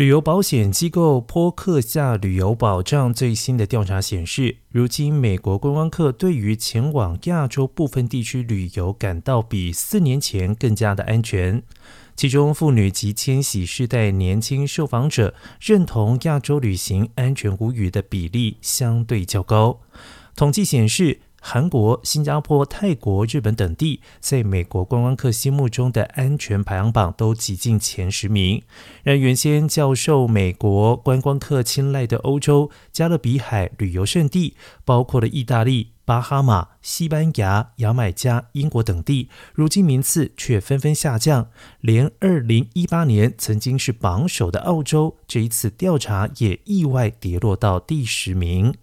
旅游保险机构坡克夏旅游保障最新的调查显示，如今美国观光客对于前往亚洲部分地区旅游感到比四年前更加的安全。其中，妇女及千禧世代年轻受访者认同亚洲旅行安全无虞的比例相对较高。统计显示。韩国、新加坡、泰国、日本等地在美国观光客心目中的安全排行榜都挤进前十名。让原先较受美国观光客青睐的欧洲、加勒比海旅游胜地，包括了意大利、巴哈马、西班牙、牙买加、英国等地，如今名次却纷纷下降。连二零一八年曾经是榜首的澳洲，这一次调查也意外跌落到第十名。